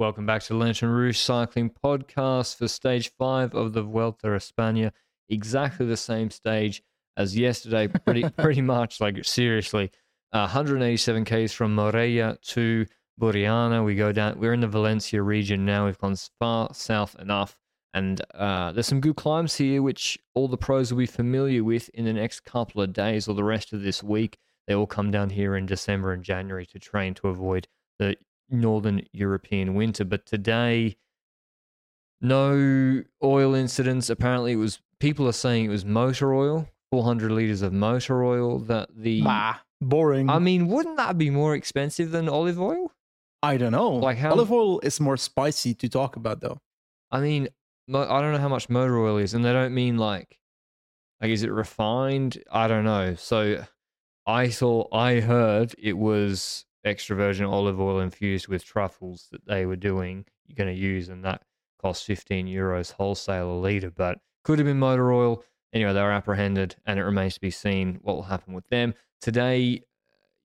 Welcome back to Lanterne Rouge Cycling Podcast for stage five of the Vuelta a España. Exactly the same stage as yesterday, pretty pretty much. Like seriously, uh, 187 k's from Morella to Burriana. We go down. We're in the Valencia region now. We've gone far south enough, and uh, there's some good climbs here, which all the pros will be familiar with in the next couple of days or the rest of this week. They all come down here in December and January to train to avoid the northern European winter. But today, no oil incidents. Apparently, it was people are saying it was motor oil, 400 liters of motor oil. That the Bah, boring. I mean, wouldn't that be more expensive than olive oil? I don't know. Like how- olive oil is more spicy to talk about, though. I mean, I don't know how much motor oil is, and they don't mean like, like is it refined? I don't know. So, I thought I heard it was extra virgin olive oil infused with truffles that they were doing. You're going to use, and that cost 15 euros wholesale a liter, but could have been motor oil. Anyway, they were apprehended, and it remains to be seen what will happen with them today.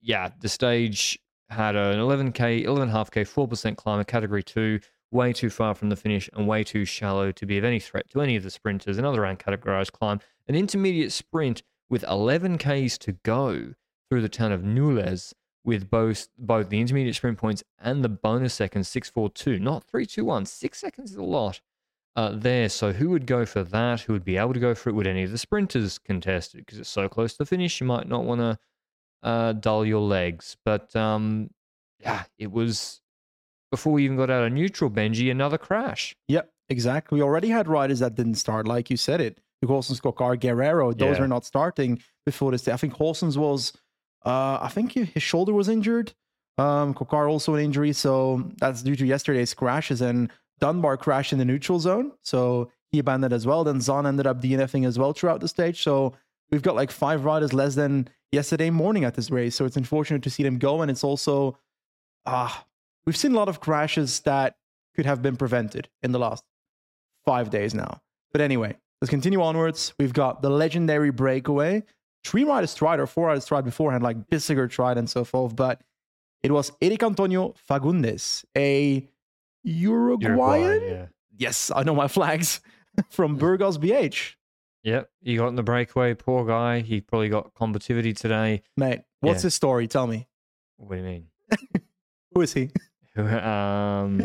Yeah, the stage had an 11k, 11.5k, 4% climber, category two, way too far from the finish and way too shallow to be of any threat to any of the sprinters. Another uncategorized climb, an intermediate sprint with 11k's to go through the town of Nules with both both the intermediate sprint points and the bonus seconds 642 not 321 6 seconds is a lot uh, there so who would go for that who would be able to go for it would any of the sprinters contest it because it's so close to the finish you might not want to uh, dull your legs but um, yeah it was before we even got out of neutral benji another crash Yep, exactly. We already had riders that didn't start, like you said it. Colson's Coquard, Guerrero, those Yeah. are not starting before this day. I think Colson's was, uh, I think his shoulder was injured. Um, Coquard also an injury, so that's due to yesterday's crashes. And Dunbar crashed in the neutral zone, so he abandoned as well. Then Zahn ended up DNFing as well throughout the stage. So we've got like five riders less than yesterday morning at this race. So it's unfortunate to see them go, and it's also, ah, we've seen a lot of crashes that could have been prevented in the last five days now. But anyway, let's continue onwards. We've got the legendary breakaway. Three riders tried or four riders tried beforehand, like Bissegger tried and so forth. But it was Eric Antonio Fagúndez, a Uruguayan. yeah Yes, I know my flags from Burgos BH. Yep, he got in the breakaway. Poor guy. He probably got combativity today. Mate, what's Yeah. his story? Tell me. What do you mean? Who is he? um,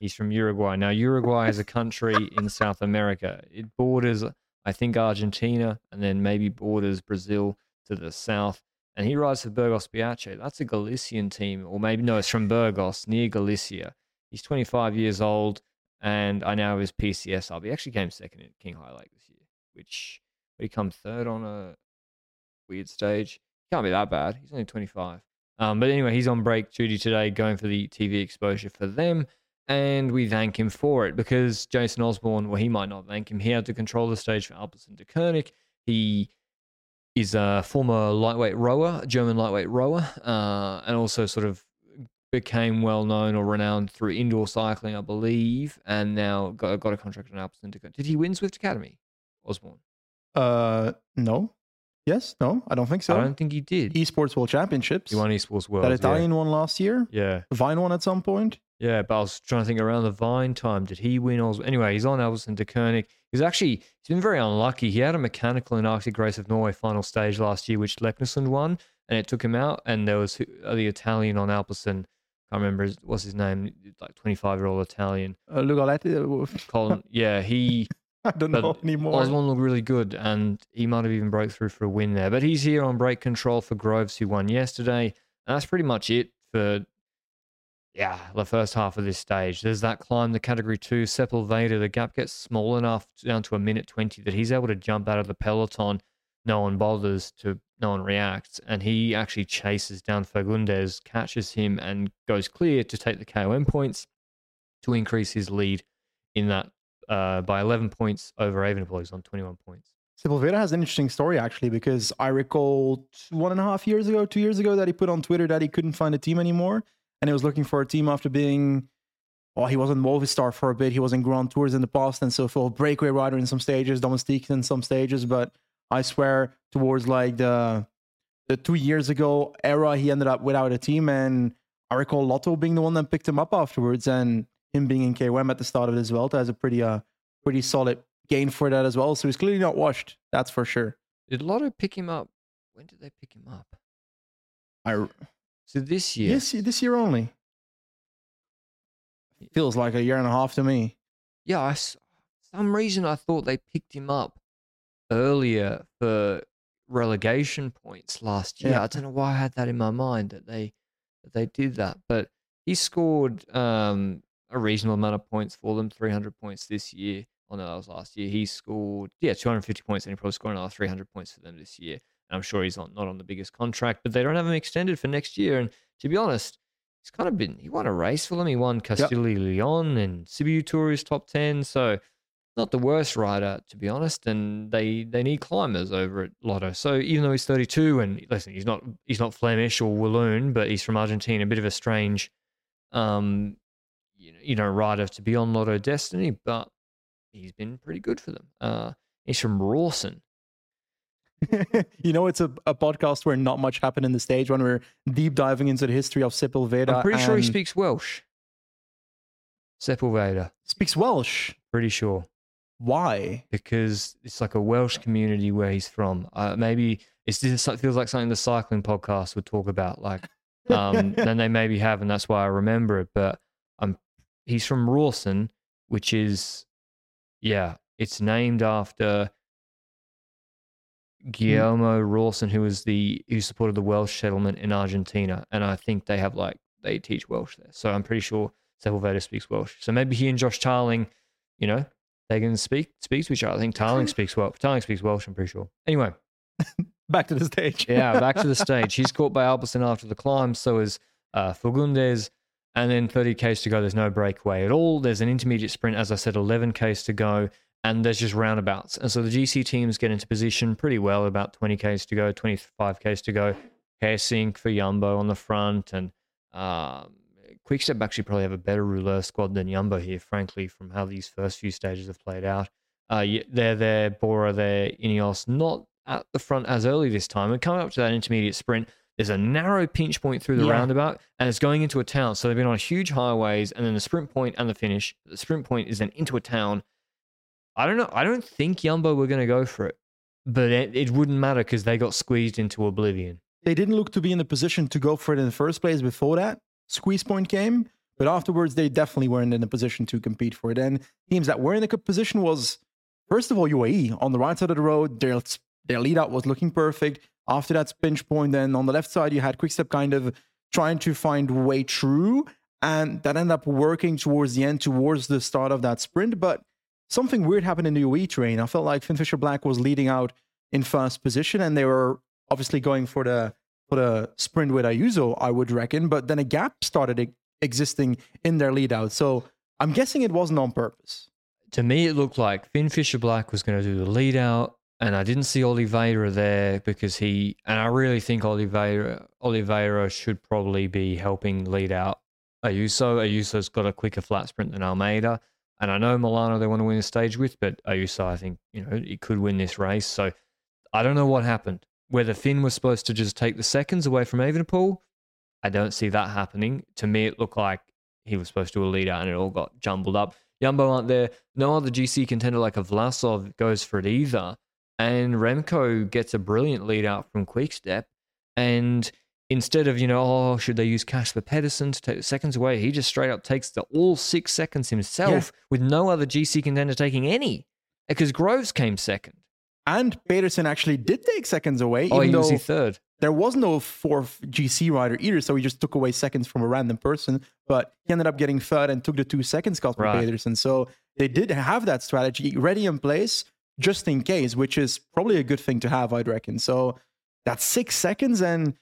he's from Uruguay. Now, Uruguay is a country in South America. It borders, I think, Argentina, and then maybe borders Brazil to the south. And he rides for Burgos BH. That's a Galician team, or maybe no, it's from Burgos near Galicia. He's 25 years old, and I know his PCS up. He actually came second at Qinghai Lake this year, which he come third on a weird stage? Can't be that bad. He's only 25. Um, but anyway, he's on break duty today, going for the TV exposure for them. And we thank him for it because Jason Osborne, well, he might not thank him. He had to control the stage for Alpecin-Deceuninck. He is a former lightweight rower, German lightweight rower, uh, and also sort of became well known or renowned through indoor cycling, I believe, and now got, got a contract on Alpecin-Deceuninck. Did he win Zwift Academy, Osborne? Uh, no. Yes, no, I don't think so. I don't think he did. Esports World Championships. he won Esports World. that Italian one last year. Yeah. Vine one at some point. Yeah, but I was trying to think around the Vine time. Did he win? Or anyway, he's on Alpecin-Deceuninck. He's actually he's been very unlucky. He had a mechanical in Arctic Race of Norway final stage last year, which Leknessund won, and it took him out. And there was uh, the Italian on Alpecin. Can't remember his, what's his name, like twenty five year old Italian. Uh, Lugaletti. Colin, yeah, he I don't know anymore. Osborne looked really good, and he might have even broke through for a win there. But he's here on break control for Groves, who won yesterday. And that's pretty much it for, yeah, the first half of this stage. There's that climb, the category two, Sepulveda. The gap gets small enough down to a minute 20 that he's able to jump out of the peloton. No one bothers to no one reacts, and he actually chases down Fagúndez, catches him, and goes clear to take the KOM points to increase his lead in that uh, by 11 points over Evenepoel. He's on 21 points. Sepulveda has an interesting story actually because I recall one and a half years ago, two years ago, that he put on Twitter that he couldn't find a team anymore, and he was looking for a team after being. Well, he was in Movistar for a bit. He was in Grand Tours in the past and so forth. Breakaway rider in some stages, domestique in some stages. But I swear, towards like the the two years ago era, he ended up without a team. And I recall Lotto being the one that picked him up afterwards, and him being in KOM at the start of his Vuelta has a pretty uh pretty solid gain for that as well. So he's clearly not washed. That's for sure. Did Lotto pick him up? When did they pick him up? I So this year. this this year only. Feels like a year and a half to me. Yeah, I some reason I thought they picked him up earlier for relegation points last year. Yeah. I don't know why I had that in my mind that they that they did that, but he scored um, a reasonable amount of points for them, 300 points this year. Oh no, that was last year. He scored yeah 250 points, and he probably scored another 300 points for them this year. I'm sure he's not not on the biggest contract, but they don't have him extended for next year. And to be honest, he's kind of been he won a race for them. He won Castilla Leon and Sibiu Tour is top 10, so not the worst rider to be honest. And they they need climbers over at Lotto. So even though he's 32 and listen, he's not he's not Flemish or Walloon, but he's from Argentina, a bit of a strange um you know, you know rider to be on Lotto Dstny, but he's been pretty good for them. Uh, he's from Rawson. you know, it's a, a podcast where not much happened in the stage when we're deep diving into the history of Sepulveda. I'm pretty sure he speaks Welsh. Sepulveda, speaks Welsh. pretty sure. Why? because it's like a Welsh community where he's from. Uh, maybe it's just, it feels like something the cycling podcast would talk about. Like, um, then they maybe have, and that's why I remember it. But um, he's from Rawson, which is, yeah, it's named after Guillermo Rawson, who was the who supported the Welsh settlement in Argentina, and I think they have like they teach Welsh there. So I'm pretty sure Sepulveda speaks Welsh. So maybe he and Josh Tarling, you know, they can speak speak to each other. I think Tarling speaks Welsh. Tarling speaks Welsh. I'm pretty sure. Anyway, Back to the stage. yeah, back to the stage. He's caught by Alpecin after the climb. So is uh, Fagúndez. And then 30 Ks to go. There's no breakaway at all. There's an intermediate sprint, as I said, 11 Ks to go. And there's just roundabouts. And so the GC teams get into position pretty well, about 20 Ks to go, 25 Ks to go. Sync for Yumbo on the front. And um, Quickstep actually probably have a better rouleur squad than Yumbo here, frankly, from how these first few stages have played out. Uh, they're there, Bora there, Ineos, not at the front as early this time. And coming up to that intermediate sprint, there's a narrow pinch point through the Yeah. roundabout, and it's going into a town. So they've been on huge highways, and then the sprint point and the finish. The sprint point is then into a town. I don't know. I don't think Yumbo were going to go for it, but it, it wouldn't matter because they got squeezed into oblivion. They didn't look to be in the position to go for it in the first place before that squeeze point came. But afterwards, they definitely weren't in a position to compete for it. And teams that were in a good position was, first of all, UAE on the right side of the road. Their, their lead out was looking perfect. After that pinch point, then on the left side, you had Quickstep kind of trying to find way through. And that ended up working towards the end, towards the start of that sprint. But something weird happened in the UAE terrain. I felt like Finn Fisher Black was leading out in first position, and they were obviously going for the for the sprint with Ayuso, I would reckon. But then a gap started existing in their lead out. So I'm guessing it wasn't on purpose. to me, it looked like Finn Fisher Black was going to do the lead out, and I didn't see Oliveira there because he, and I really think Oliveira, Oliveira should probably be helping lead out Ayuso. Ayuso's got a quicker flat sprint than Almeida, and I know Molano they want to win the stage with, but Ayuso, I think, you know, he could win this race. So I don't know what happened. Whether Finn was supposed to just take the seconds away from Evenepoel, I don't see that happening. To me, it looked like he was supposed to a lead out and it all got jumbled up. Jumbo aren't there. No other GC contender like a Vlasov goes for it either. And Remco gets a brilliant lead out from Quickstep. And instead of, you know, oh, should they use Casper Pedersen to take the seconds away? He just straight up takes the all six seconds himself with no other GC contender taking any. Because Groves came second. And Pedersen actually did take seconds away, Oh, even he though third. there was no fourth GC rider either. So he just took away seconds from a random person. But he ended up getting third and took the two seconds cut from Right. Pedersen. So they did have that strategy ready in place just in case, which is probably a good thing to have, I'd reckon. So That's six seconds, and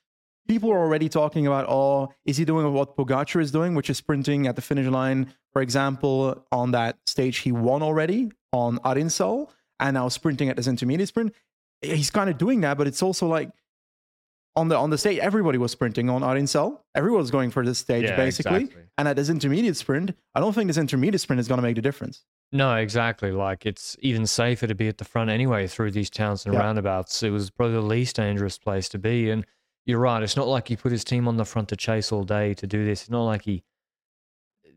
people are already talking about, oh, is he doing what Pogacar is doing, which is sprinting at the finish line? For example, on that stage he won already on Arinsal, and now sprinting at his intermediate sprint. He's kind of doing that, but it's also like on the on the stage, everybody was sprinting on Arinsal. Everyone was going for this stage Yeah, basically. exactly. And at this intermediate sprint, I don't think this intermediate sprint is going to make the difference. No, exactly. Like it's even safer to be at the front anyway through these towns and Yeah. roundabouts. It was probably the least dangerous place to be. And you're right. It's not like he put his team on the front to chase all day to do this. It's not like he.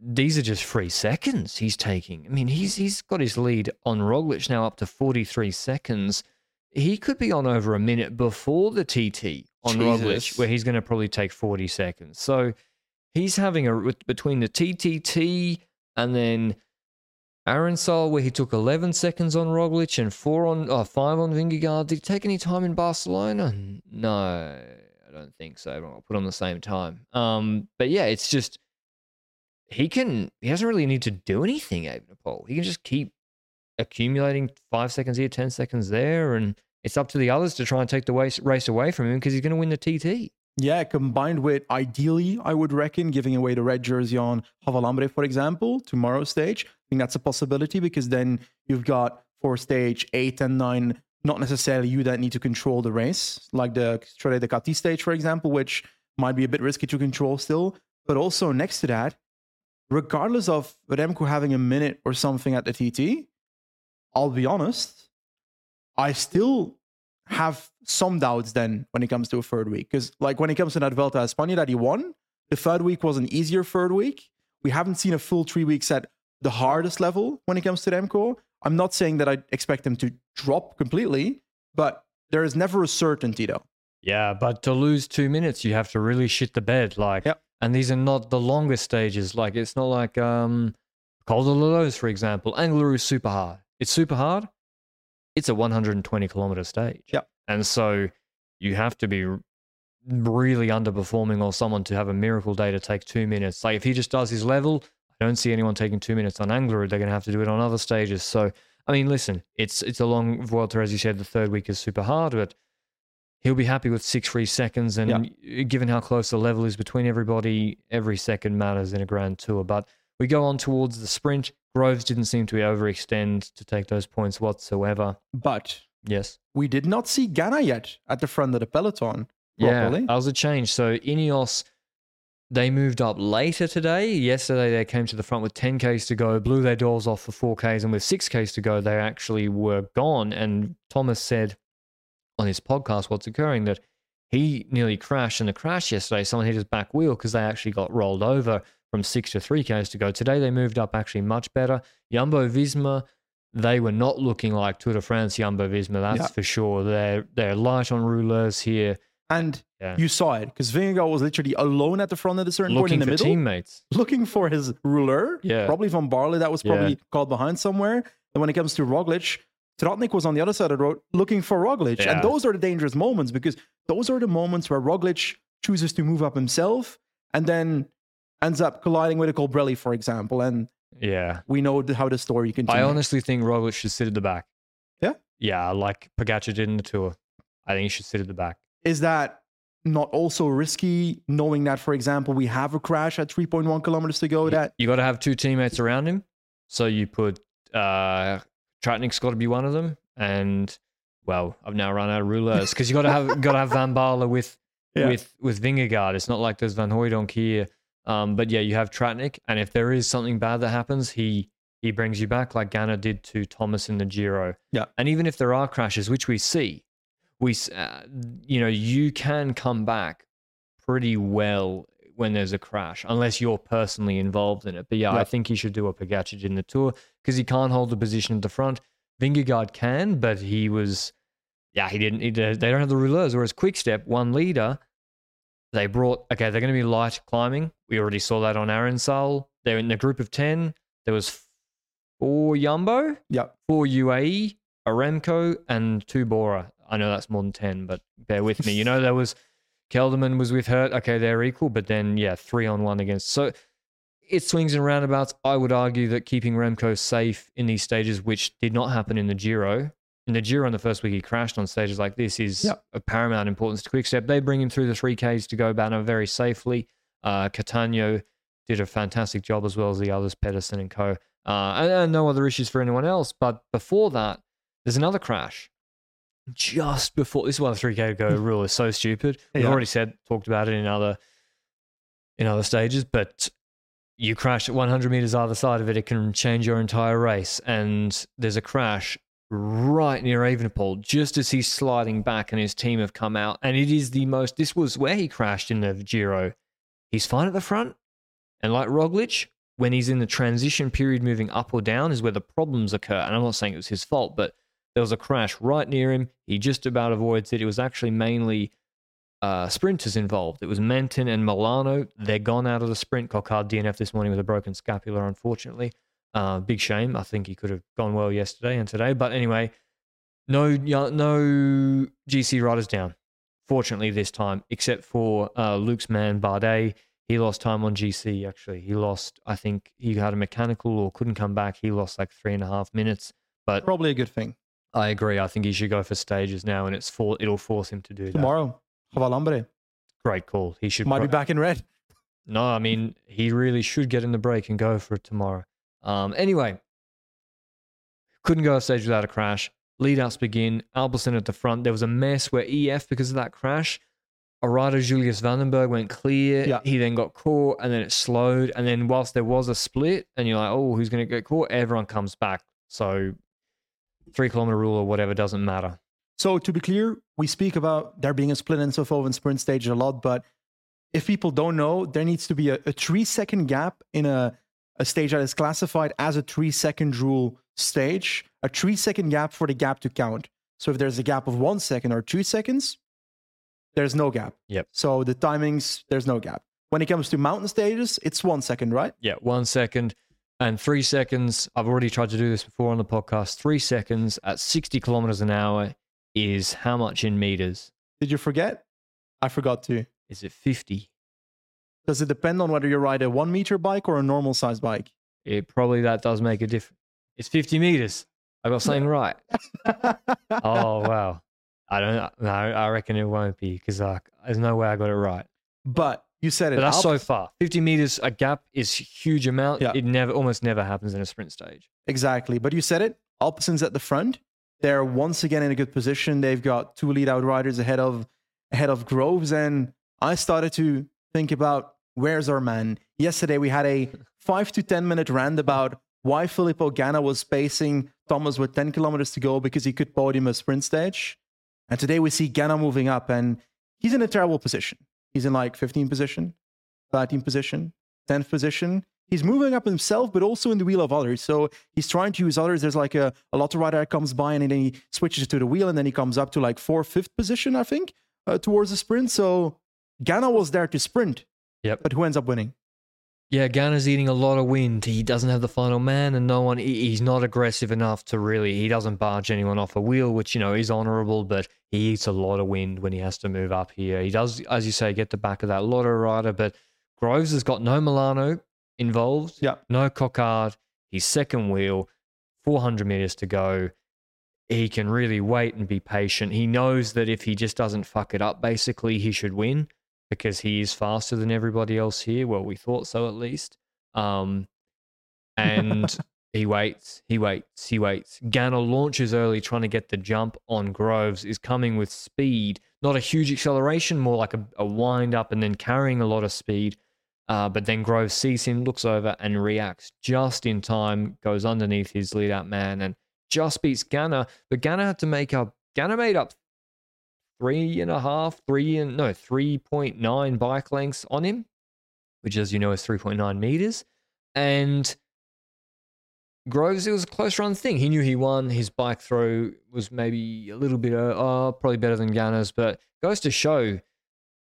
These are just three seconds he's taking. I mean, he's he's got his lead on Roglic now up to 43 seconds. He could be on over a minute before the TT on Roglic, where he's going to probably take 40 seconds. So he's having a between the TTT and then Arinsal, where he took 11 seconds on Roglic and four on uh, five on Vingegaard. Did he take any time in Barcelona? No, I don't think so. I'll put on the same time. Um, but yeah, it's just he can. He doesn't really need to do anything. Evenepoel. He can just keep accumulating five seconds here, ten seconds there, and it's up to the others to try and take the race, race away from him because he's going to win the TT. Yeah, combined with ideally, I would reckon giving away the red jersey on Javalambre, for example, tomorrow's stage. I think that's a possibility because then you've got for stage eight and nine, not necessarily you that need to control the race, like the Xorret de Catí stage, for example, which might be a bit risky to control still. But also next to that, regardless of Remco having a minute or something at the TT, I'll be honest, I still have some doubts then when it comes to a third week. Because like when it comes to that Vuelta a España that he won, the third week was an easier third week. We haven't seen a full three weeks at the hardest level when it comes to Remco. I'm not saying that I expect them to drop completely, but there is never a certainty though. Yeah, but to lose two minutes, you have to really shit the bed. Like, Yep. and these are not the longest stages. Like, it's not like um, Col de Lolos, for example. Angliru is super hard. It's super hard. It's a 120 kilometer stage. Yep. And so you have to be really underperforming or someone to have a miracle day to take two minutes. Like, if he just does his level, I don't see anyone taking two minutes on Angliru. They're going to have to do it on other stages. So, I mean, listen, it's it's a long Vuelta, as you said. The third week is super hard, but he'll be happy with six free seconds. And given how close the level is between everybody, every second matters in a Grand Tour. But we go on towards the sprint. Groves didn't seem to overextend to take those points whatsoever. But Yes. we did not see Ganna yet at the front of the peloton Yeah, that was a change. So Ineos, they moved up later today. Yesterday, they came to the front with 10Ks to go, blew their doors off for 4Ks, and with 6Ks to go, they actually were gone. And Thomas said on his podcast what's occurring that he nearly crashed in the crash yesterday. Someone hit his back wheel because they actually got rolled over from 6 to 3Ks to go. Today, they moved up actually much better. Jumbo Visma, they were not looking like Tour de France Jumbo Visma, that's Yeah. for sure. They're, they're light on rouleurs here. And Yeah. you saw it because Vingegaard was literally alone at the front at a certain point looking in the for middle. teammates. looking for his rouleur. Yeah. Probably Van Baarle that was Yeah. probably caught behind somewhere. And when it comes to Roglic, Tratnik was on the other side of the road looking for Roglic. Yeah. And those are the dangerous moments because those are the moments where Roglic chooses to move up himself and then ends up colliding with a Colbrelli, for example. And Yeah. we know how the story can. I honestly think Roglic should sit at the back. Yeah? Yeah, like Pogacar did in the tour. I think he should sit at the back. Is that not also risky knowing that, for example, we have a crash at 3.1 kilometers to go? That You got to have two teammates around him. So you put uh Tratnik's got to be one of them, and well, I've now run out of rouleurs because you got to have got to have Van Baarle with Yeah. with with Vingegaard. It's not like there's Van Hooydonk here. Um, but yeah, you have Tratnik, and if there is something bad that happens, he he brings you back like Ganna did to Thomas in the Giro. Yeah. and even if there are crashes, which we see, we uh, you know you can come back pretty well when there's a crash, unless you're personally involved in it. But yeah, Yeah. I think he should do Pogacar did in the Tour because he can't hold the position at the front. Vingegaard can, but he was, yeah, he didn't. He, they don't have the rouleurs. Whereas Quickstep, one leader, they brought. Okay, they're going to be light climbing. We already saw that on Arinsal. They're in the group of ten. There was four Jumbo, yeah, four UAE, Aramco, and two Bora. I know that's more than 10, but bear with me. You know, there was Kelderman was with Hurt. Okay, they're equal, but then, yeah, three on one against. So it swings and roundabouts. I would argue that keeping Remco safe in these stages, which did not happen in the Giro, in the Giro on the first week he crashed on stages like this is Yep. of paramount importance to Quickstep. They bring him through the 3Ks to go Banner very safely. Uh, Cattaneo did a fantastic job as well as the others, Pedersen and co. Uh, and, and no other issues for anyone else. But before that, there's another crash. Just before this is why the 3K go hmm. rule is so stupid. We've Yeah. already said talked about it in other in other stages, but you crash at 100 meters either side of it, it can change your entire race. And there's a crash right near Evenepoel, just as he's sliding back and his team have come out. And it is the most, this was where he crashed in the Giro. He's fine at the front. And like Roglic, when he's in the transition period moving up or down is where the problems occur. And I'm not saying it was his fault, but there was a crash right near him. He just about avoids it. It was actually mainly uh, sprinters involved. It was Menten and Molano. They're gone out of the sprint. Coquard DNF this morning with a broken scapula, unfortunately. Uh, big shame. I think he could have gone well yesterday and today. But anyway, no, no GC riders down. Fortunately, this time, except for uh, Luke's man Bardet, he lost time on GC. Actually, he lost. I think he had a mechanical or couldn't come back. He lost like three and a half minutes. But Probably a good thing. I agree. I think he should go for stages now, and it's for it'll force him to do tomorrow. that. Tomorrow, Javalambre Great call. He should might pro- be back in red. No, I mean he really should get in the break and go for it tomorrow. Um, anyway, couldn't go off stage without a crash. Lead outs begin. Alpecin at the front. There was a mess where EF because of that crash. A rider Julius van den Berg went clear. Yeah. He then got caught and then it slowed. And then whilst there was a split and you're like, oh, who's going to get caught? Everyone comes back. So three kilometer rule or whatever doesn't matter. So to be clear, we speak about there being a split and so forth in sprint stage a lot, but if people don't know, there needs to be a, a three second gap in a, a stage that is classified as a three second rule stage, a three second gap for the gap to count. So if there's a gap of one second or two seconds, there's no gap. Yep. So the timings, there's no gap. When it comes to mountain stages, it's one second, right? Yeah, one second and three seconds. I've already tried to do this before on the podcast. Three seconds at 60 kilometers an hour is how much in meters? Did you forget? I forgot to. Is it 50? Does it depend on whether you ride a one meter bike or a normal size bike? It probably that does make a difference. It's 50 meters. I got something right. Oh, wow. I don't know. No, I reckon it won't be because there's no way I got it right. but you said it. But that's so far. 50 meters, a gap is huge amount. Yeah. It never, almost never happens in a sprint stage. Exactly. But you said it. Alpecin's at the front. They're once again in a good position. They've got two lead out riders ahead of ahead of Groves. And I started to think about where's our man? Yesterday we had a five to ten minute rant about why Filippo Ganna was pacing Thomas with 10 kilometers to go because he could podium a sprint stage. And today we see Ganna moving up and he's in a terrible position. He's in like 15 position, 13 position, 10th position. He's moving up himself, but also in the wheel of others. So he's trying to use others. There's like a, a lot of rider that comes by and then he switches to the wheel and then he comes up to like fourth, fifth position, I think, uh, towards the sprint. So Ganna was there to sprint, Yep. but who ends up winning? Yeah, Ganna's eating a lot of wind. He doesn't have the final man, and no one. He's not aggressive enough to really. He doesn't barge anyone off a wheel, which you know is honourable. But he eats a lot of wind when he has to move up here. He does, as you say, get the back of that Lotto rider. But Groves has got no Molano involved. Yeah. No Coquard. He's second wheel. Four hundred meters to go. He can really wait and be patient. He knows that if he just doesn't fuck it up, basically, he should win because he is faster than everybody else here. Well, we thought so at least. Um, and he waits, he waits, he waits. Ganna launches early, trying to get the jump on Groves, is coming with speed, not a huge acceleration, more like a, a wind up and then carrying a lot of speed. Uh, but then Groves sees him, looks over, and reacts just in time, goes underneath his lead out man, and just beats Ganna. But Ganna had to make up, Ganna made up three and a half, three and no, 3.9 bike lengths on him, which, as you know, is 3.9 meters. And Groves, it was a close run thing. He knew he won. His bike throw was maybe a little bit, uh, uh, probably better than Ganna's, but goes to show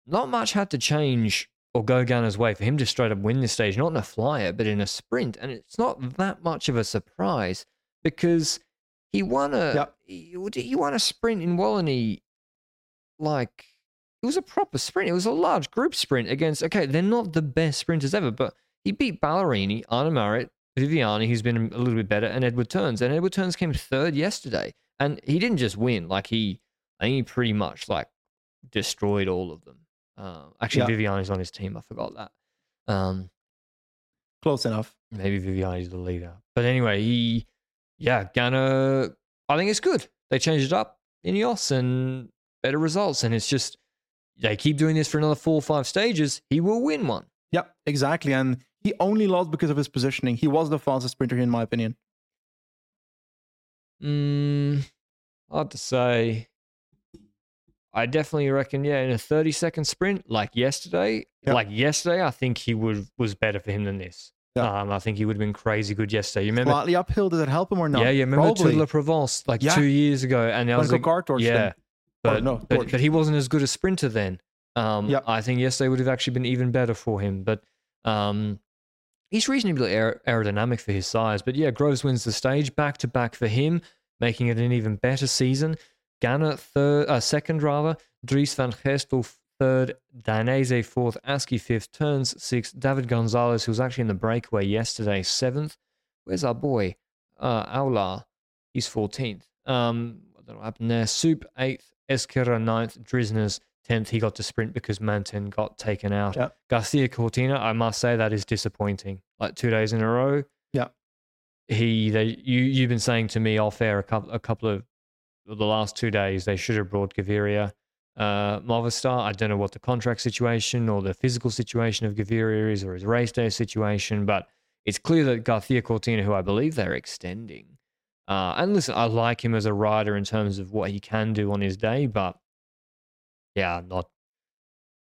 not much had to change or go Ganna's way for him to straight up win this stage, not in a flyer, but in a sprint. And it's not that much of a surprise because he won a Yep. he, he won a sprint in Wallonie like it was a proper sprint. It was a large group sprint against okay, they're not the best sprinters ever, but he beat Ballerini, Arna Marit, Viviani, who's been a little bit better, and Edward Theuns. And Edward Theuns came third yesterday. and he didn't just win. Like he, I think he pretty much like destroyed all of them. Uh, actually, Yeah. Viviani's on his team. I forgot that. Um, Close enough. maybe Viviani's the leader. But anyway, he, yeah, Ganna. I think it's good. They changed it up Ineos and better results. And it's just they keep doing this for another four or five stages. He will win one. Yeah, exactly. And he only lost because of his positioning. He was the fastest sprinter, in my opinion. Mm, hard to say. I definitely reckon, yeah, in a 30 second sprint like yesterday, Yeah. like yesterday, I think he would was better for him than this. Yeah. Um, I think he would have been crazy good yesterday. You remember? Slightly uphill. Did it help him or not? yeah, yeah. Remember Probably. Tour de la Provence like Yeah. two years ago, and I was like, Coquard torched him. yeah, but, no, but but he wasn't as good a sprinter then. Um, Yep. I think yesterday would have actually been even better for him, but um, he's reasonably aer- aerodynamic for his size. But yeah, Groves wins the stage back to back for him, making it an even better season. Ganna third, uh, second rather. Dries van Gestel third. Dainese fourth. Aski fifth. Theuns sixth. David Gonzalez, who was actually in the breakaway yesterday, seventh. Where's our boy? Uh, Aular. He's 14th. Um, I don't know what happened there. Soup eighth. Esquerra ninth. Drizners 10th. He got to sprint because Menten got taken out. Yeah. Garcia Cortina, I must say that is disappointing. Like two days in a row. Yeah. He, they, you, you've been saying to me off air a couple, a couple of the last two days they should have brought Gaviria, uh, Movistar. I don't know what the contract situation or the physical situation of Gaviria is or his race day situation, but it's clear that Garcia Cortina, who I believe they're extending, uh, and listen, I like him as a rider in terms of what he can do on his day, but yeah, not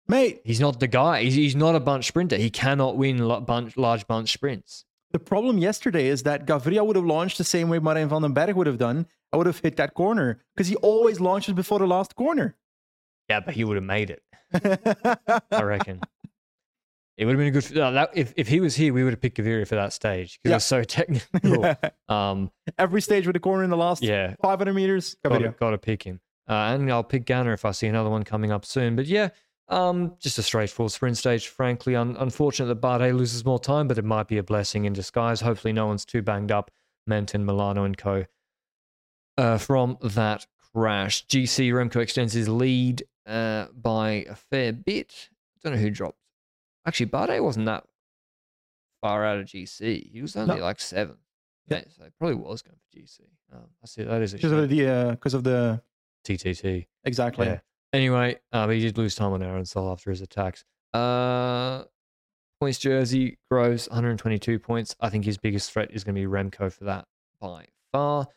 Mate, he's not the guy. He's, he's not a bunch sprinter. He cannot win bunch, large bunch sprints. the problem yesterday is that Gaviria would have launched the same way Marijn van den Berg would have done. I would have hit that corner because he always launches before the last corner. Yeah, but he would have made it. I reckon. It would have been a good. Uh, that, if if he was here, we would have picked Gaviria for that stage because Yeah. it was so technical. Yeah. Um, Every stage with a corner in the last yeah, 500 meters, got to, got to pick him. Uh, and I'll pick Ganna if I see another one coming up soon. But yeah, um, just a straightforward sprint stage. Frankly, un- unfortunate that Bardet loses more time, but it might be a blessing in disguise. Hopefully, no one's too banged up. Menten, Molano, and co. Uh, from that crash, GC Remco extends his lead uh, by a fair bit. Don't know who dropped. Actually, Bardet wasn't that far out of GC. He was only No. like seven. Yeah. Yeah, so he probably was going for GC. Um, I see that is a Because of the, uh, 'cause of the, TTT. exactly. Yeah. Anyway, uh, but he did lose time on Arinsal after his attacks. Uh, points jersey, Groves, 122 points. I think his biggest threat is going to be Remco for that by far.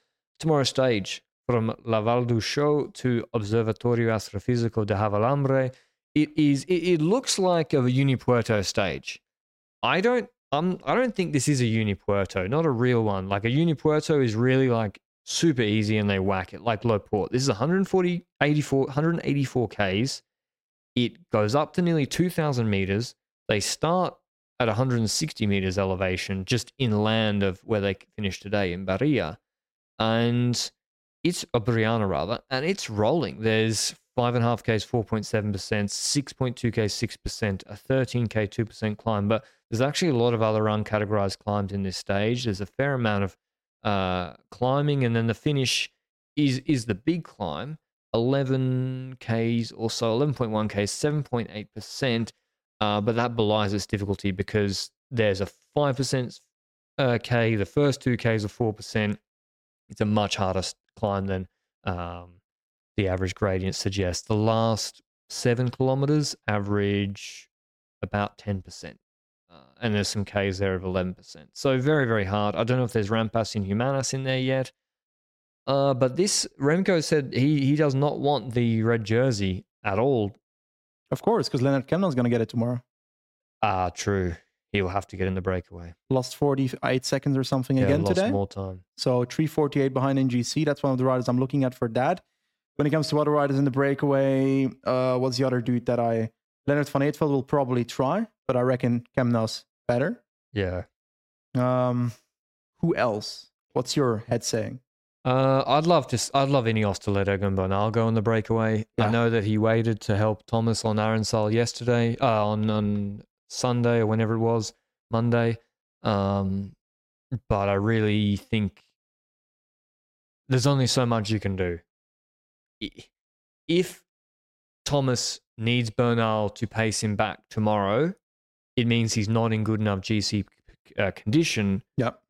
Tomorrow's stage from La Vall d'Uixó to Observatorio Astrofísico de Javalambre. It is. It, it looks like a Unipuerto stage. I don't. Um, I don't think this is a Unipuerto, not a real one. Like a Unipuerto is really like super easy and they whack it like low port. This is 140, 84, 184 Ks. It goes up to nearly 2,000 meters. They start at 160 meters elevation, just inland of where they finished today in Barria. And it's a Burriana rather, and it's rolling. There's 5.5 Ks, 4.7%, 6.2 K, 6%, a 13 K, 2% climb. But there's actually a lot of other uncategorized climbs in this stage. There's a fair amount of uh, climbing, and then the finish is is the big climb, 11 Ks or so, 11.1 Ks, 7.8 percent. Uh, but that belies its difficulty because there's a five percent uh, K. The first two Ks are four percent. It's a much harder climb than um, the average gradient suggests. The last seven kilometers average about ten percent. Uh, and there's some Ks there of 11%. So very, very hard. I don't know if there's Rampas and Humanas in there yet. Uh, but this, Remco said he, he does not want the red jersey at all. Of course, because Lennard Kämna's going to get it tomorrow. Ah, true. He will have to get in the breakaway. Lost 48 seconds or something Yeah, again lost today. more time. So 348 behind in GC. That's one of the riders I'm looking at for that. When it comes to other riders in the breakaway, uh, what's the other dude that I Lennert Van Eetvelt will probably try, but I reckon Kämna's better. Yeah. Um, who else? What's your head saying? Uh, I'd love to. I'd love Ineos to let Egan Bernal go in the breakaway. Yeah. I know that he waited to help Thomas on Arinsal yesterday, uh, on on Sunday or whenever it was, Monday. Um, but I really think there's only so much you can do. If Thomas needs Bernal to pace him back tomorrow, it means he's not in good enough GC uh, condition Yep.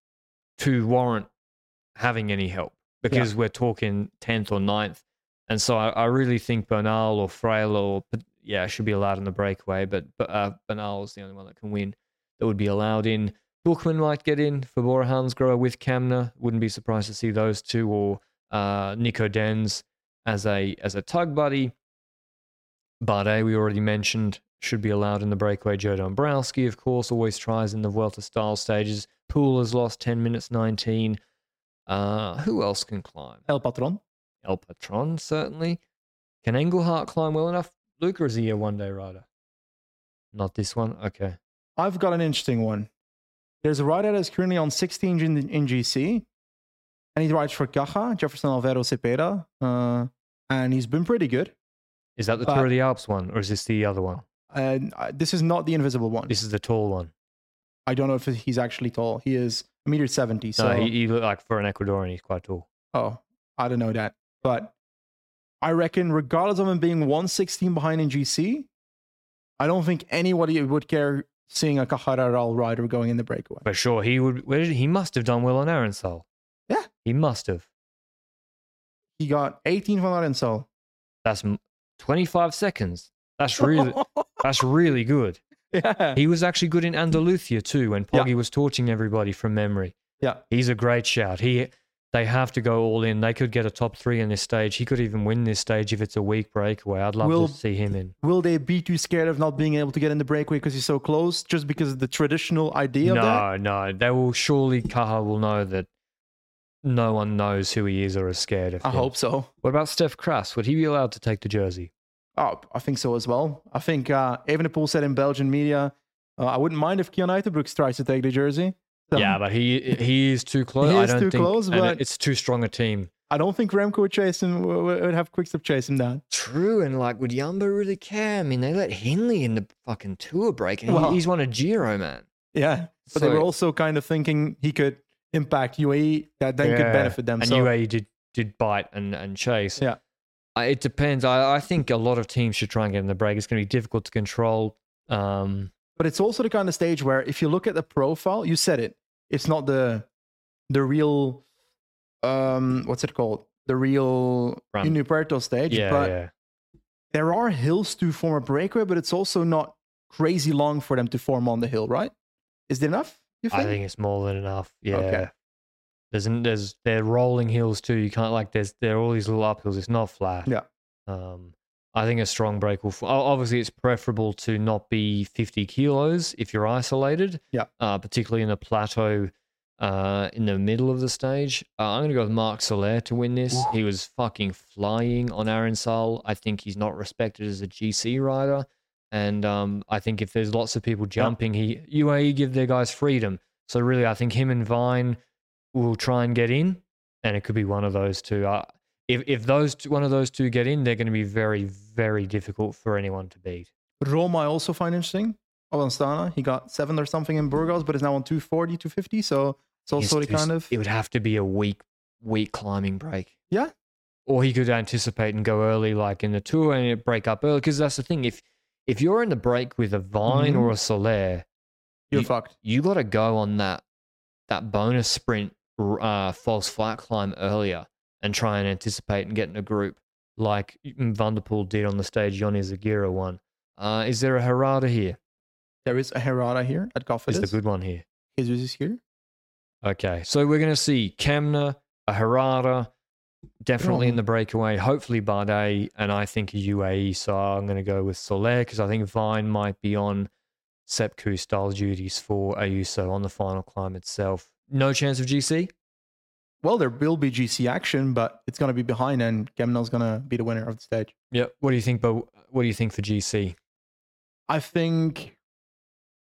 to warrant having any help because we're talking 10th or 9th. And so I, I really think Bernal or Frail or, yeah, should be allowed in the breakaway, but, but uh, Bernal is the only one that can win that would be allowed in. Buchmann might get in for Bora Hansgrohe with Kämna. Wouldn't be surprised to see those two or uh, Nico Denz as a as a tug buddy. Bardet, we already mentioned, should be allowed in the breakaway. Joe Dombrowski, of course, always tries in the Vuelta style stages. Poole has lost 10 minutes 19. Uh, who else can climb? El Patron. El Patron, certainly. Can Engelhart climb well enough? Luca is he a one day rider? Not this one? Okay. I've got an interesting one. There's a rider that's currently on 16 in, in GC, and he rides for Caja, Jefferson Alvaro Cepeda, uh, and he's been pretty good. Is that the But- Tour of the Alps one, or is this the other one? Uh, this is not the invisible one. This is the tall one. I don't know if he's actually tall. He is a meter 70. So, no, he, he looked like for an Ecuadorian, he's quite tall. oh, I don't know that. But I reckon, regardless of him being 116 behind in GC, I don't think anybody would care seeing a Caja Rural rider going in the breakaway. For sure, he would. He must have done well on Arinsal. Yeah. he must have. He got 18 from Lorenzo. That's m- 25 seconds. That's really that's really good. yeah. He was actually good in Andalusia too when Yeah. Poggy was torching everybody from memory. Yeah. He's a great shout. He they have to go all in. They could get a top three in this stage. He could even win this stage if it's a weak breakaway. I'd love Will- to see him in. Will they be too scared of not being able to get in the breakaway because he's so close, just because of the traditional idea of that? No, no. They will surely Caja will know that no one knows who he is or is scared of I him. hope so. What about Steff Cras? Would he be allowed to take the jersey? Oh, I think so as well. I think uh, Evenepoel said in Belgian media, uh, I wouldn't mind if Cian Uijtdebroeks tries to take the jersey. So, yeah, but he he is too close. He I is don't too think, close, and but- it's too strong a team. I don't think Remco would chase him. Would would have Quickstep chase him down. True, and like, would Yumbo really care? I mean, they let Hindley in the fucking tour break, and Well- he's won a Giro, man. Yeah, but they were also kind of thinking he could impact UAE that then could benefit them. And so UAE did did bite and and chase. Yeah. I, it depends. I, I think a lot of teams should try and get in the break. It's going to be difficult to control. Um, but it's also the kind of stage where if you look at the profile, you said it. It's not the the real um what's it called? The real Run. Stage. yeah, but yeah. there are hills to form a breakaway, but it's also not crazy long for them to form on the hill, right? Is it enough? You I think it's more than enough. Yeah. Okay. There's there's they're rolling hills too. You can't like there's there are all these little uphills. It's not flat. Yeah. Um, I think a strong break will. Obviously, it's preferable to not be 50 kilos if you're isolated. Yeah. Uh, particularly in a plateau, uh, in the middle of the stage. Uh, I'm gonna go with Marc Soler to win this. He was fucking flying on Arinsal. I think he's not respected as a GC rider. And um, I think if there's lots of people jumping, he UAE give their guys freedom. So really, I think him and Vine will try and get in, and it could be one of those two. Uh, if if those two, one of those two get in, they're going to be very very difficult for anyone to beat. Roma I also find interesting. Avanstana, he got seven or something in Burgos, but is now on 240, 250. So it's also It's kind of It would have to be a weak weak climbing break. Yeah. Or he could anticipate and go early, like in the tour, and it break up early. Because that's the thing. If if you're in the break with a Vine Mhm. or a Soler, you're you- fucked. you got to go on that that bonus sprint uh, false flat climb earlier and try and anticipate and get in a group like Van der Poel did on the stage Yoni Zagira one. Uh, is there a Herrada here? There is a Herrada here at Is Cofidis. the good one here? Jesus is here. Okay, so we're going to see Kämna, a Herrada, definitely in Oh. the breakaway. Hopefully Bardet, and I think UAE. So I'm going to go with Soler because I think Vine might be on Sepp Kuss style duties for Ayuso on the final climb itself. No chance of GC. Well, there will be GC action, but it's going to be behind, and Gemnel's going to be the winner of the stage. Yeah. What do you think? But what do you think for GC? I think,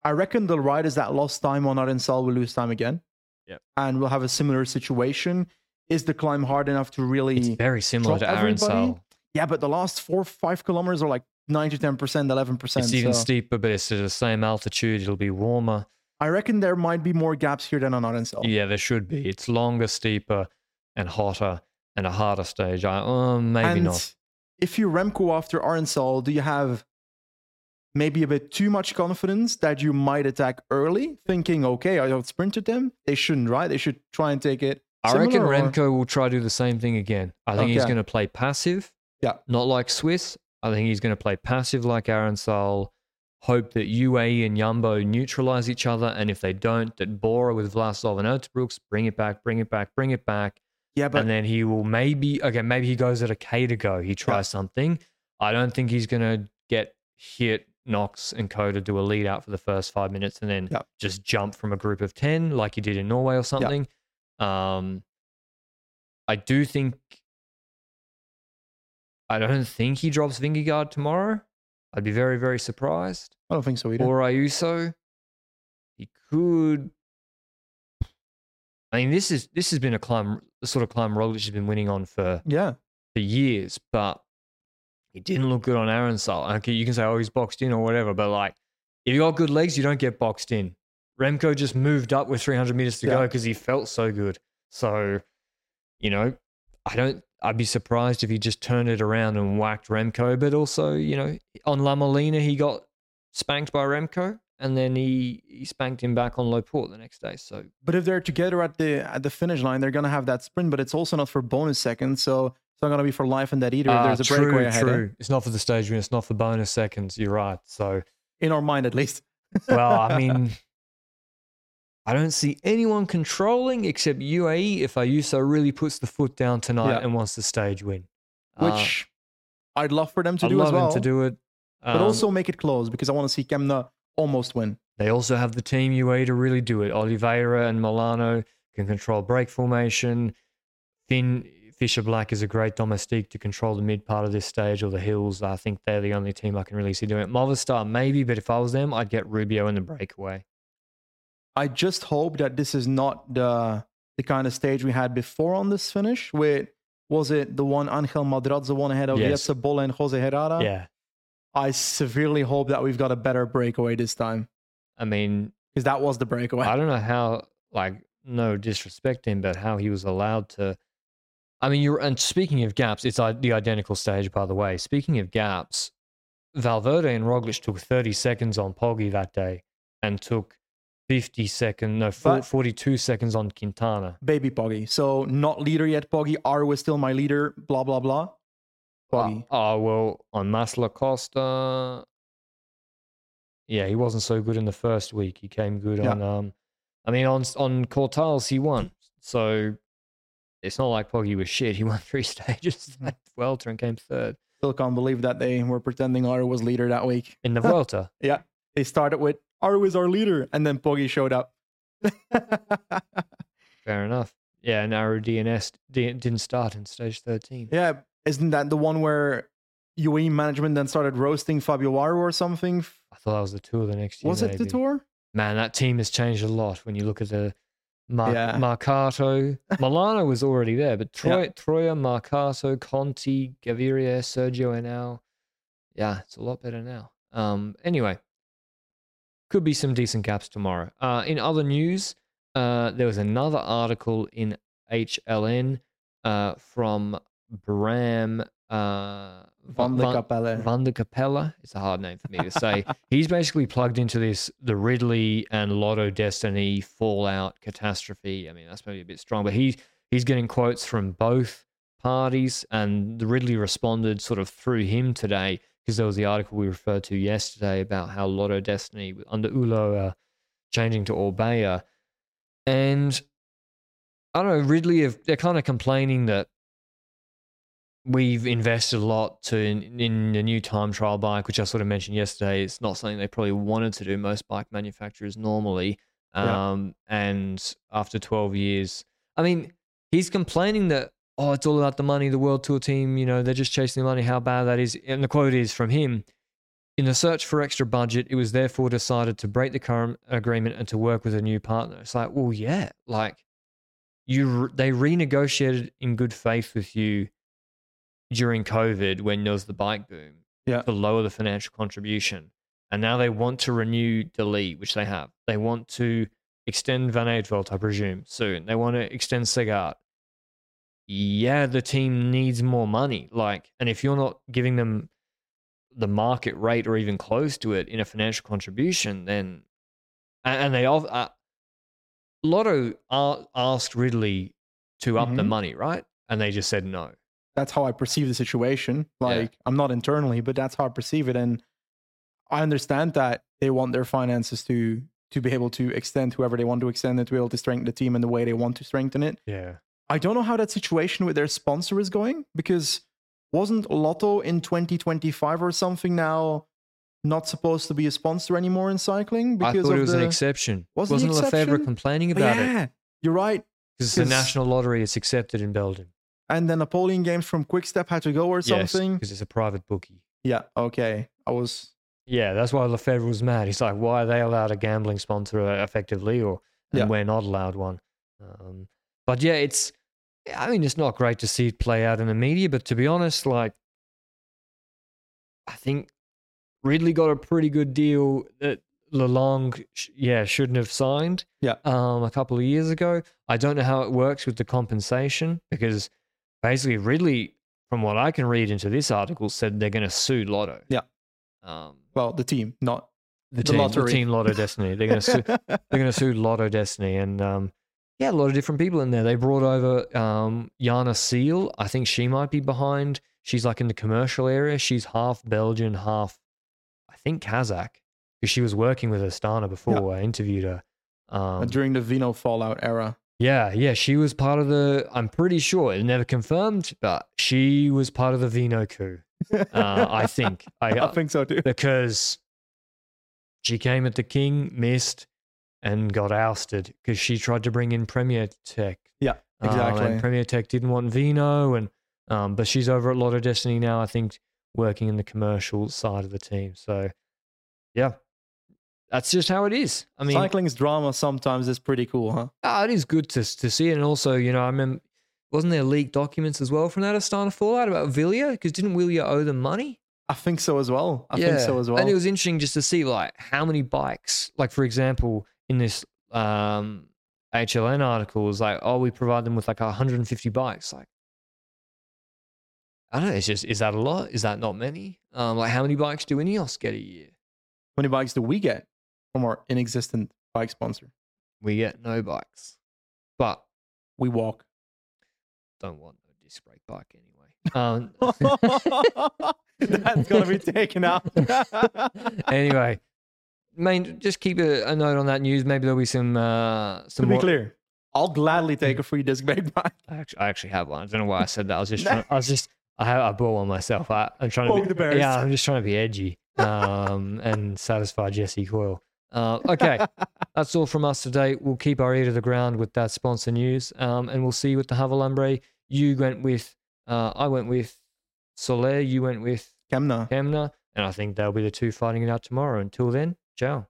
I reckon the riders that lost time on Arinsal will lose time again. Yeah. And we'll have a similar situation. Is the climb hard enough to really. It's very similar to everybody? Arinsal. yeah, but the last four, five kilometers are like 9 to 10%, 11%. It's even so steeper, but it's at the same altitude. It'll be warmer. I reckon there might be more gaps here than on Arinsal. Yeah, there should be. It's longer, steeper, and hotter and a harder stage. I oh, maybe and not. if you Remco after Arinsal, do you have maybe a bit too much confidence that you might attack early, thinking, okay, I outsprinted them? They shouldn't, right? They should try and take it. I reckon or- Remco will try to do the same thing again. I think he's Okay. going to play passive. Yeah. Not like Swiss. I think he's going to play passive like Arinsal. Hope that UAE and Jumbo neutralize each other. And if they don't, that Bora with Vlasov and Uijtdebroeks bring it back, bring it back, bring it back. Yeah, but and then he will maybe, okay, maybe he goes at a K to go. He tries something. I don't think he's going to get hit Knox and Co to do a lead out for the first five minutes and then Yeah. just jump from a group of 10 like he did in Norway or something. Um, I do think, I don't think he drops Vingegaard tomorrow. I'd be very, very surprised. I don't think so either. Or Ayuso, he could. I mean, this is this has been a climb, the sort of climb Roglic has been winning on for yeah, for years, but he didn't look good on Arinsal. Okay, you can say, oh, he's boxed in or whatever, but like, if you got good legs, you don't get boxed in. Remco just moved up with 300 meters to go because he felt so good. So, you know, I don't. I'd be surprised if he just turned it around and whacked Remco. But also, you know, on La Molina, he got spanked by Remco, and then he he spanked him back on Loport the next day. So but if they're together at the at the finish line, they're gonna have that sprint. But it's also not for bonus seconds, so it's not gonna be for life and that either. Ah, there's a true, breakaway ahead, eh? true. It's not for the stage win. It's not for bonus seconds. You're right. So. in our mind at least. Well, I mean, I don't see anyone controlling except UAE if Ayuso really puts the foot down tonight Yeah. and wants the stage win. Uh, which I'd love for them to do as well. I'd do love as well. to do it. but Um, also make it close because I want to see Kämna almost win. they also have the team UAE to really do it. Oliveira and Molano can control break formation. Finn Fisher Black is a great domestique to control the mid part of this stage or the hills. I think they're the only team I can really see doing it. Movistar, maybe, but if I was them, I'd get Rubio in the breakaway. I just hope that this is not the the kind of stage we had before on this finish. With was it the one Angel Madrazo one ahead of Yes. Jetse Bol and Jose Herrada? yeah. I severely hope that we've got a better breakaway this time I mean, because that was the breakaway. I don't know how, like, no disrespect to him, but how he was allowed to. I mean, you're and speaking of gaps, it's the identical stage, by the way. Speaking of gaps, Valverde and Roglic took 30 seconds on Poggi that day, and took 50 seconds, no, four- 42 seconds on Quintana. Baby Poggy. So not leader yet, Poggy. Aru was still my leader. Blah blah blah. Ah, Poggy. Oh, oh, well, on Mas de la Costa, yeah, he wasn't so good in the first week. He came good Yeah. on, um, I mean, on on Cortals, he won. So it's not like Poggy was shit. He won three stages at Vuelta and came third Still can't believe that they were pretending Aru was leader that week. in the Vuelta. Yeah. They started with Aru is Aru leader, and then Poggy showed up. Fair enough. Yeah, and our DNS di- didn't start in stage 13. yeah, isn't that the one where UAE management then started roasting Fabio Aru or something? I thought that was the tour the next year. Was it the tour? Man, that team has changed a lot when you look at the Mar- Yeah. Marcato. Molano was already there, but Troy, Troia, Marcato, Conti, Gaviria, Sergio Henao. Yeah, it's a lot better now. Um, anyway, could be some decent gaps tomorrow. Uh, in other news, uh, there was another article in HLN uh, from Bram uh, Van de Capelle. Van de Capella. It's a hard name for me to say. He's basically plugged into this the Ridley and Lotto Dstny fallout catastrophe. I mean, that's maybe a bit strong, but he he's getting quotes from both parties, and the Ridley responded sort of through him today because there was the article we referred to yesterday about how Lotto Dstny under Heulot are changing to Orbea, and I don't know. Ridley, have, they're kind of complaining that we've invested a lot to in, in the new time trial bike, which I sort of mentioned yesterday. It's not something they probably wanted to do. Most bike manufacturers normally, Yeah. um, and after twelve years, I mean, he's complaining that oh, it's all about the money. The World Tour team, you know, they're just chasing the money. How bad that is. And the quote is from him. In the search for extra budget, it was therefore decided to break the current agreement and to work with a new partner. It's like, well, yeah, like you, they renegotiated in good faith with you during COVID when there was the bike boom Yeah. to lower the financial contribution. And now they want to renew De Lie, which they have. They want to extend Van Eetvelt, I presume, soon. They want to extend Segaert. Yeah, the team needs more money. Like, and if you're not giving them the market rate or even close to it in a financial contribution, then and, and they all uh, Lotto asked Ridley to up the Mhm. money, right? And they just said no. That's how I perceive the situation. Like I'm not internally, but that's how I perceive it. And I understand that they want their finances to to be able to extend whoever they want to extend it, to be able to strengthen the team in the way they want to strengthen it. Yeah. I don't know how that situation with their sponsor is going because wasn't Lotto in 2025 or something now not supposed to be a sponsor anymore in cycling I because thought of it was the an exception. Was it an Wasn't Lefevere complaining about it? yeah, you're right. Because 'Cause- national lottery, it's accepted in Belgium. And then Napoleon Games from Quickstep had to go or something. because it's a private bookie. Yeah, okay. I was Yeah, that's why Lefevere was mad. He's like, why are they allowed a gambling sponsor uh, effectively, or and Yeah. we're not allowed one? Um, but yeah, it's. I mean, it's not great to see it play out in the media, but to be honest, like, I think Ridley got a pretty good deal that Lalong, yeah, shouldn't have signed. Yeah. Um, a couple of years ago. I don't know how it works with the compensation because basically Ridley, from what I can read into this article, said they're going to sue Lotto. Yeah. Um, well, the team, not the, The team, the team Lotto Dstny. They're going to sue. They're going to sue Lotto Dstny, and um, yeah, a lot of different people in there. They brought over um, Yana Seel. I think she might be behind. She's like in the commercial area. She's half Belgian, half I think Kazakh, because she was working with Astana before. I interviewed her. Um, during the Vino Fallout era. yeah, yeah, she was part of the. I'm pretty sure it never confirmed, but she was part of the Vino coup. Uh, I think. I, I think so too. because she came at the king, missed, and got ousted because she tried to bring in Premier Tech. Yeah, Um, exactly. and Premier Tech didn't want Vino, and um, but she's over at Lotto Dstny now. I think working in the commercial side of the team. So yeah, that's just how it is. I mean, Cycling's drama sometimes is pretty cool, huh? ah, it is good to to see it, and also you know I remember. Wasn't there leaked documents as well from that Astana Fallout about Villiers? Because didn't Villiers owe them money? I think so as well. I think so as well. And it was interesting just to see like how many bikes, like for example, in this um, HLN article was like, oh, we provide them with like 150 bikes. Like, I don't know. It's just, is that a lot? Is that not many? Um, like, how many bikes do Ineos get a year? How many bikes do we get from our inexistent bike sponsor? We get no bikes, but We walk. don't want a disc brake bike anyway. Um, That's gonna be taken out. anyway, main, just keep a, a note on that news. Maybe there'll be some uh, to be more. clear, I'll gladly take a free disc brake bike. I actually, I actually have one. I don't know why I said that. I was just, trying, I was just, I have, I bought one myself. I, I'm trying to, be, the bears. yeah, I'm just trying to be edgy, um, and satisfy Jesse Coyle. Uh, okay, that's all from us today. We'll keep our ear to the ground with that sponsor news, um, and we'll see you with the Javalambre. You went with, uh, I went with Soler. You went with Kämna. Kämna, and I think they'll be the two fighting it out tomorrow. Until then, ciao.